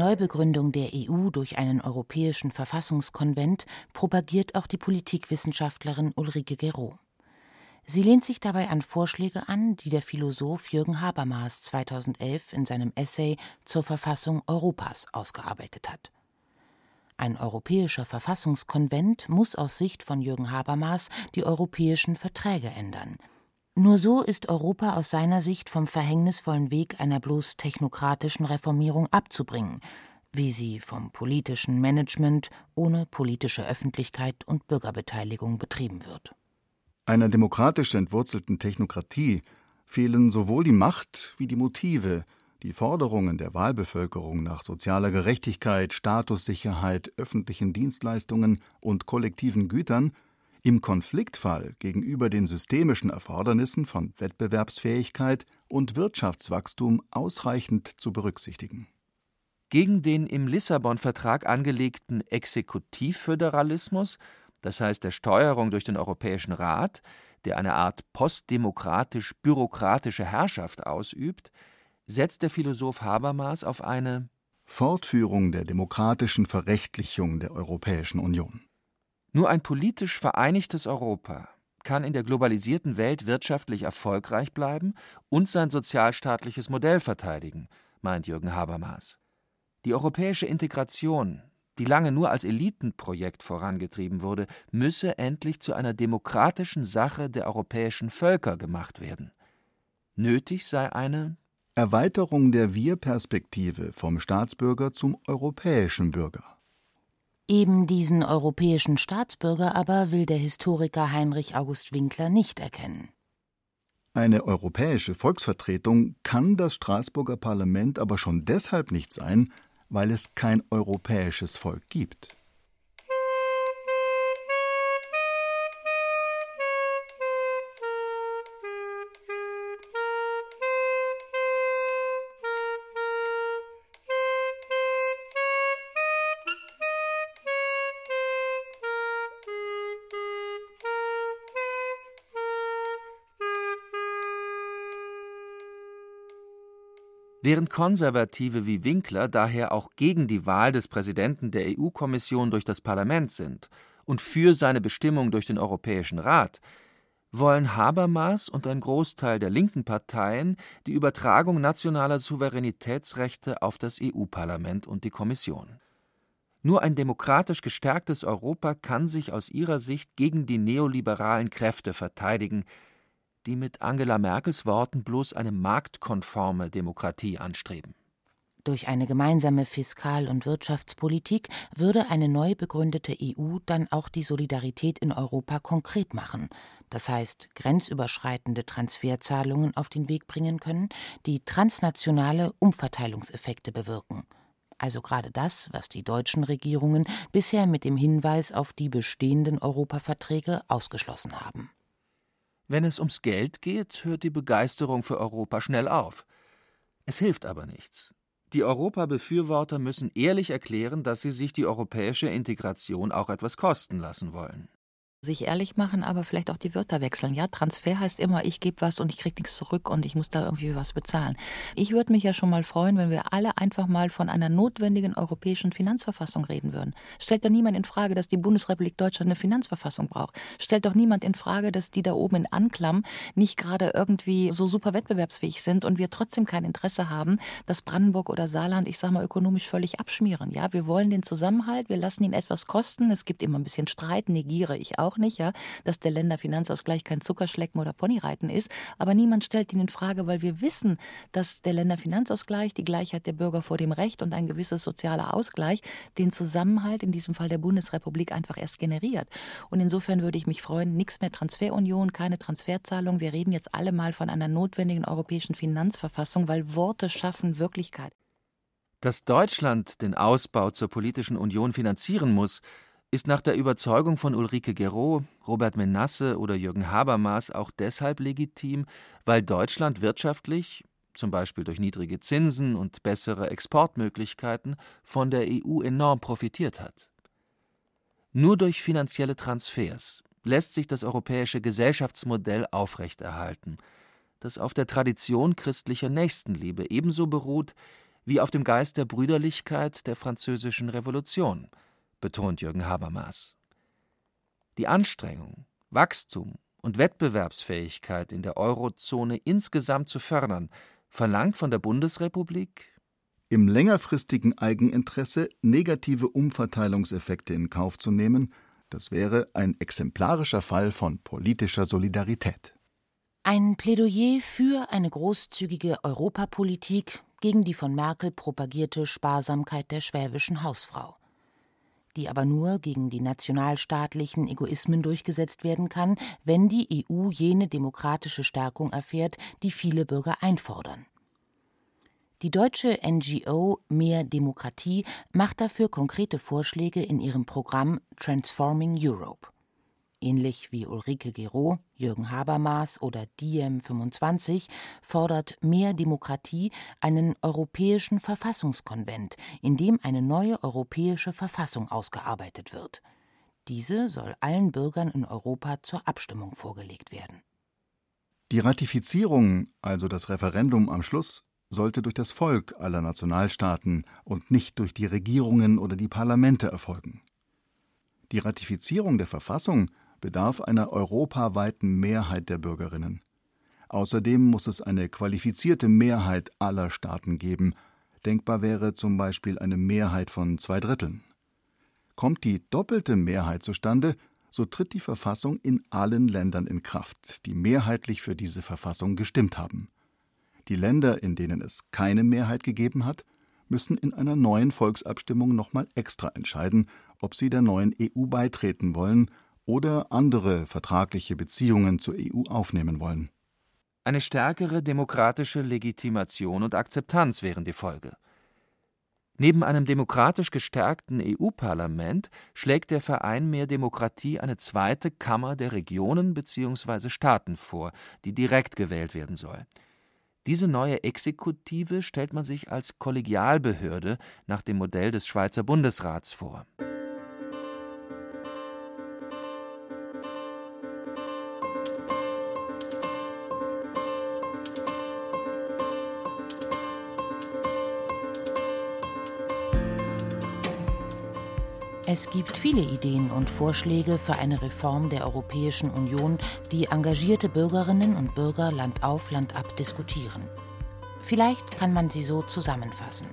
Neubegründung der EU durch einen europäischen Verfassungskonvent propagiert auch die Politikwissenschaftlerin Ulrike Gero. Sie lehnt sich dabei an Vorschläge an, die der Philosoph Jürgen Habermas 2011 in seinem Essay zur Verfassung Europas ausgearbeitet hat. Ein europäischer Verfassungskonvent muss aus Sicht von Jürgen Habermas die europäischen Verträge ändern – nur so ist Europa aus seiner Sicht vom verhängnisvollen Weg einer bloß technokratischen Reformierung abzubringen, wie sie vom politischen Management ohne politische Öffentlichkeit und Bürgerbeteiligung betrieben wird. Einer demokratisch entwurzelten Technokratie fehlen sowohl die Macht wie die Motive, die Forderungen der Wahlbevölkerung nach sozialer Gerechtigkeit, Statussicherheit, öffentlichen Dienstleistungen und kollektiven Gütern im Konfliktfall gegenüber den systemischen Erfordernissen von Wettbewerbsfähigkeit und Wirtschaftswachstum ausreichend zu berücksichtigen. Gegen den im Lissabon-Vertrag angelegten Exekutivföderalismus, das heißt der Steuerung durch den Europäischen Rat, der eine Art postdemokratisch-bürokratische Herrschaft ausübt, setzt der Philosoph Habermas auf eine Fortführung der demokratischen Verrechtlichung der Europäischen Union. Nur ein politisch vereinigtes Europa kann in der globalisierten Welt wirtschaftlich erfolgreich bleiben und sein sozialstaatliches Modell verteidigen, meint Jürgen Habermas. Die europäische Integration, die lange nur als Elitenprojekt vorangetrieben wurde, müsse endlich zu einer demokratischen Sache der europäischen Völker gemacht werden. Nötig sei eine Erweiterung der Wir-Perspektive vom Staatsbürger zum europäischen Bürger. Eben diesen europäischen Staatsbürger aber will der Historiker Heinrich August Winkler nicht erkennen. Eine europäische Volksvertretung kann das Straßburger Parlament aber schon deshalb nicht sein, weil es kein europäisches Volk gibt. Während Konservative wie Winkler daher auch gegen die Wahl des Präsidenten der EU-Kommission durch das Parlament sind und für seine Bestimmung durch den Europäischen Rat, wollen Habermas und ein Großteil der linken Parteien die Übertragung nationaler Souveränitätsrechte auf das EU-Parlament und die Kommission. Nur ein demokratisch gestärktes Europa kann sich aus ihrer Sicht gegen die neoliberalen Kräfte verteidigen, die mit Angela Merkels Worten bloß eine marktkonforme Demokratie anstreben. Durch eine gemeinsame Fiskal- und Wirtschaftspolitik würde eine neu begründete EU dann auch die Solidarität in Europa konkret machen, das heißt grenzüberschreitende Transferzahlungen auf den Weg bringen können, die transnationale Umverteilungseffekte bewirken. Also gerade das, was die deutschen Regierungen bisher mit dem Hinweis auf die bestehenden Europaverträge ausgeschlossen haben. Wenn es ums Geld geht, hört die Begeisterung für Europa schnell auf. Es hilft aber nichts. Die Europabefürworter müssen ehrlich erklären, dass sie sich die europäische Integration auch etwas kosten lassen wollen sich ehrlich machen, aber vielleicht auch die Wörter wechseln. Ja, Transfer heißt immer, ich gebe was und ich kriege nichts zurück und ich muss da irgendwie was bezahlen. Ich würde mich ja schon mal freuen, wenn wir alle einfach mal von einer notwendigen europäischen Finanzverfassung reden würden. Stellt doch niemand in Frage, dass die Bundesrepublik Deutschland eine Finanzverfassung braucht. Stellt doch niemand in Frage, dass die da oben in Anklam nicht gerade irgendwie so super wettbewerbsfähig sind und wir trotzdem kein Interesse haben, dass Brandenburg oder Saarland, ich sage mal, ökonomisch völlig abschmieren. Ja, wir wollen den Zusammenhalt, wir lassen ihn etwas kosten. Es gibt immer ein bisschen Streit, negiere ich auch auch nicht, ja, dass der Länderfinanzausgleich kein Zuckerschlecken oder Ponyreiten ist. Aber niemand stellt ihn in Frage, weil wir wissen, dass der Länderfinanzausgleich, die Gleichheit der Bürger vor dem Recht und ein gewisses sozialer Ausgleich den Zusammenhalt in diesem Fall der Bundesrepublik einfach erst generiert. Und insofern würde ich mich freuen, nichts mehr Transferunion, keine Transferzahlung. Wir reden jetzt alle mal von einer notwendigen europäischen Finanzverfassung, weil Worte schaffen Wirklichkeit. Dass Deutschland den Ausbau zur politischen Union finanzieren muss, ist nach der Überzeugung von Ulrike Gero, Robert Menasse oder Jürgen Habermas auch deshalb legitim, weil Deutschland wirtschaftlich, zum Beispiel durch niedrige Zinsen und bessere Exportmöglichkeiten, von der EU enorm profitiert hat. Nur durch finanzielle Transfers lässt sich das europäische Gesellschaftsmodell aufrechterhalten, das auf der Tradition christlicher Nächstenliebe ebenso beruht wie auf dem Geist der Brüderlichkeit der Französischen Revolution, betont Jürgen Habermas. Die Anstrengung, Wachstum und Wettbewerbsfähigkeit in der Eurozone insgesamt zu fördern, verlangt von der Bundesrepublik im längerfristigen Eigeninteresse negative Umverteilungseffekte in Kauf zu nehmen, das wäre ein exemplarischer Fall von politischer Solidarität. Ein Plädoyer für eine großzügige Europapolitik gegen die von Merkel propagierte Sparsamkeit der schwäbischen Hausfrau, die aber nur gegen die nationalstaatlichen Egoismen durchgesetzt werden kann, wenn die EU jene demokratische Stärkung erfährt, die viele Bürger einfordern. Die deutsche NGO Mehr Demokratie macht dafür konkrete Vorschläge in ihrem Programm Transforming Europe. Ähnlich wie Ulrike Gero, Jürgen Habermas oder Diem25 fordert Mehr Demokratie einen europäischen Verfassungskonvent, in dem eine neue europäische Verfassung ausgearbeitet wird. Diese soll allen Bürgern in Europa zur Abstimmung vorgelegt werden. Die Ratifizierung, also das Referendum am Schluss, sollte durch das Volk aller Nationalstaaten und nicht durch die Regierungen oder die Parlamente erfolgen. Die Ratifizierung der Verfassung bedarf einer europaweiten Mehrheit der Bürgerinnen. Außerdem muss es eine qualifizierte Mehrheit aller Staaten geben. Denkbar wäre zum Beispiel eine Mehrheit von zwei Dritteln. Kommt die doppelte Mehrheit zustande, so tritt die Verfassung in allen Ländern in Kraft, die mehrheitlich für diese Verfassung gestimmt haben. Die Länder, in denen es keine Mehrheit gegeben hat, müssen in einer neuen Volksabstimmung nochmal extra entscheiden, ob sie der neuen EU beitreten wollen oder andere vertragliche Beziehungen zur EU aufnehmen wollen. Eine stärkere demokratische Legitimation und Akzeptanz wären die Folge. Neben einem demokratisch gestärkten EU-Parlament schlägt der Verein Mehr Demokratie eine zweite Kammer der Regionen bzw. Staaten vor, die direkt gewählt werden soll. Diese neue Exekutive stellt man sich als Kollegialbehörde nach dem Modell des Schweizer Bundesrats vor. Es gibt viele Ideen und Vorschläge für eine Reform der Europäischen Union, die engagierte Bürgerinnen und Bürger Land auf Land ab diskutieren. Vielleicht kann man sie so zusammenfassen.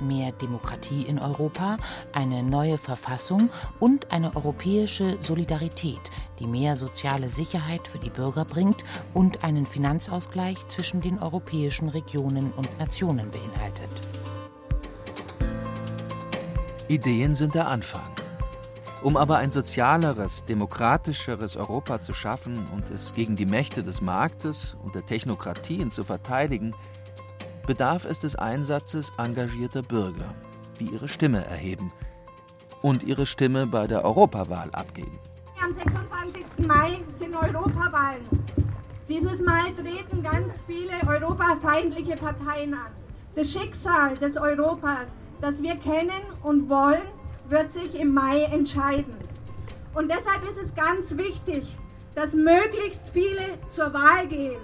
Mehr Demokratie in Europa, eine neue Verfassung und eine europäische Solidarität, die mehr soziale Sicherheit für die Bürger bringt und einen Finanzausgleich zwischen den europäischen Regionen und Nationen beinhaltet. Ideen sind der Anfang. Um aber ein sozialeres, demokratischeres Europa zu schaffen und es gegen die Mächte des Marktes und der Technokratien zu verteidigen, bedarf es des Einsatzes engagierter Bürger, die ihre Stimme erheben und ihre Stimme bei der Europawahl abgeben. Am 26. Mai sind Europawahlen. Dieses Mal treten ganz viele europafeindliche Parteien an. Das Schicksal des Europas, das wir kennen und wollen, wird sich im Mai entscheiden. Und deshalb ist es ganz wichtig, dass möglichst viele zur Wahl gehen.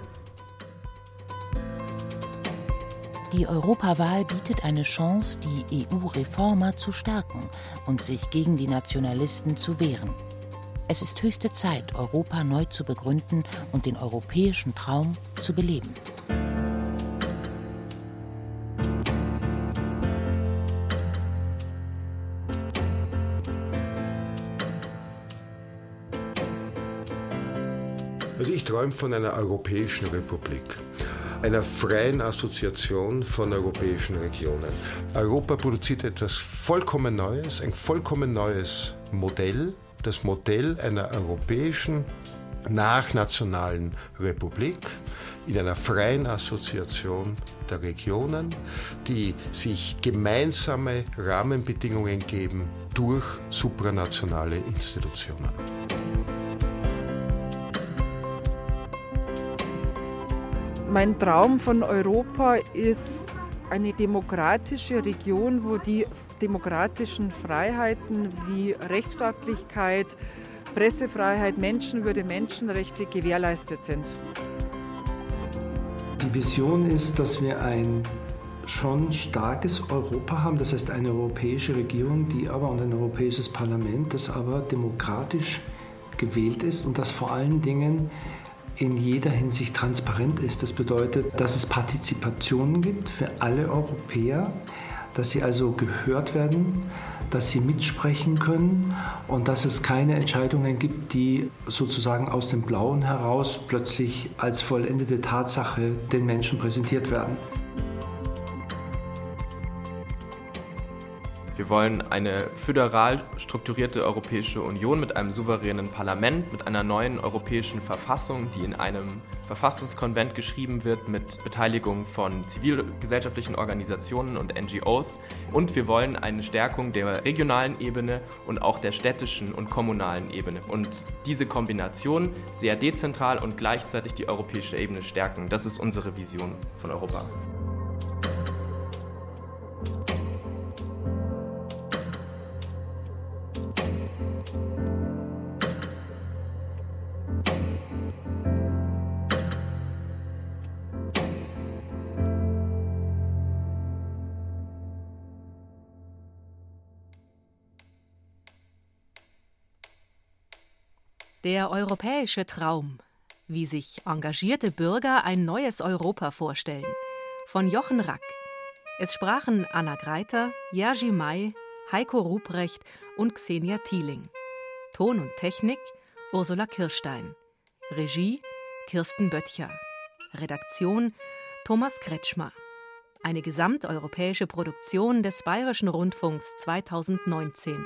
Die Europawahl bietet eine Chance, die EU-Reformer zu stärken und sich gegen die Nationalisten zu wehren. Es ist höchste Zeit, Europa neu zu begründen und den europäischen Traum zu beleben. Ich träume von einer europäischen Republik einer freien Assoziation von europäischen Regionen. Europa produziert etwas vollkommen Neues, ein vollkommen neues Modell, das Modell einer europäischen nachnationalen Republik in einer freien Assoziation der Regionen, die sich gemeinsame Rahmenbedingungen geben durch supranationale Institutionen. Mein Traum von Europa ist eine demokratische Region, wo die demokratischen Freiheiten wie Rechtsstaatlichkeit, Pressefreiheit, Menschenwürde, Menschenrechte gewährleistet sind. Die Vision ist, dass wir ein schon starkes Europa haben, das heißt eine europäische Regierung, die aber und ein europäisches Parlament, das aber demokratisch gewählt ist und das vor allen Dingen in jeder Hinsicht transparent ist. Das bedeutet, dass es Partizipationen gibt für alle Europäer, dass sie also gehört werden, dass sie mitsprechen können und dass es keine Entscheidungen gibt, die sozusagen aus dem Blauen heraus plötzlich als vollendete Tatsache den Menschen präsentiert werden. Wir wollen eine föderal strukturierte Europäische Union mit einem souveränen Parlament, mit einer neuen europäischen Verfassung, die in einem Verfassungskonvent geschrieben wird, mit Beteiligung von zivilgesellschaftlichen Organisationen und NGOs. Und wir wollen eine Stärkung der regionalen Ebene und auch der städtischen und kommunalen Ebene. Und diese Kombination sehr dezentral und gleichzeitig die europäische Ebene stärken. Das ist unsere Vision von Europa. Der europäische Traum. Wie sich engagierte Bürger ein neues Europa vorstellen. Von Jochen Rack. Es sprachen Anna Greiter, Jerzy May, Heiko Ruprecht und Xenia Thieling. Ton und Technik Ursula Kirstein. Regie Kirsten Böttcher. Redaktion Thomas Kretschmer. Eine gesamteuropäische Produktion des Bayerischen Rundfunks 2019.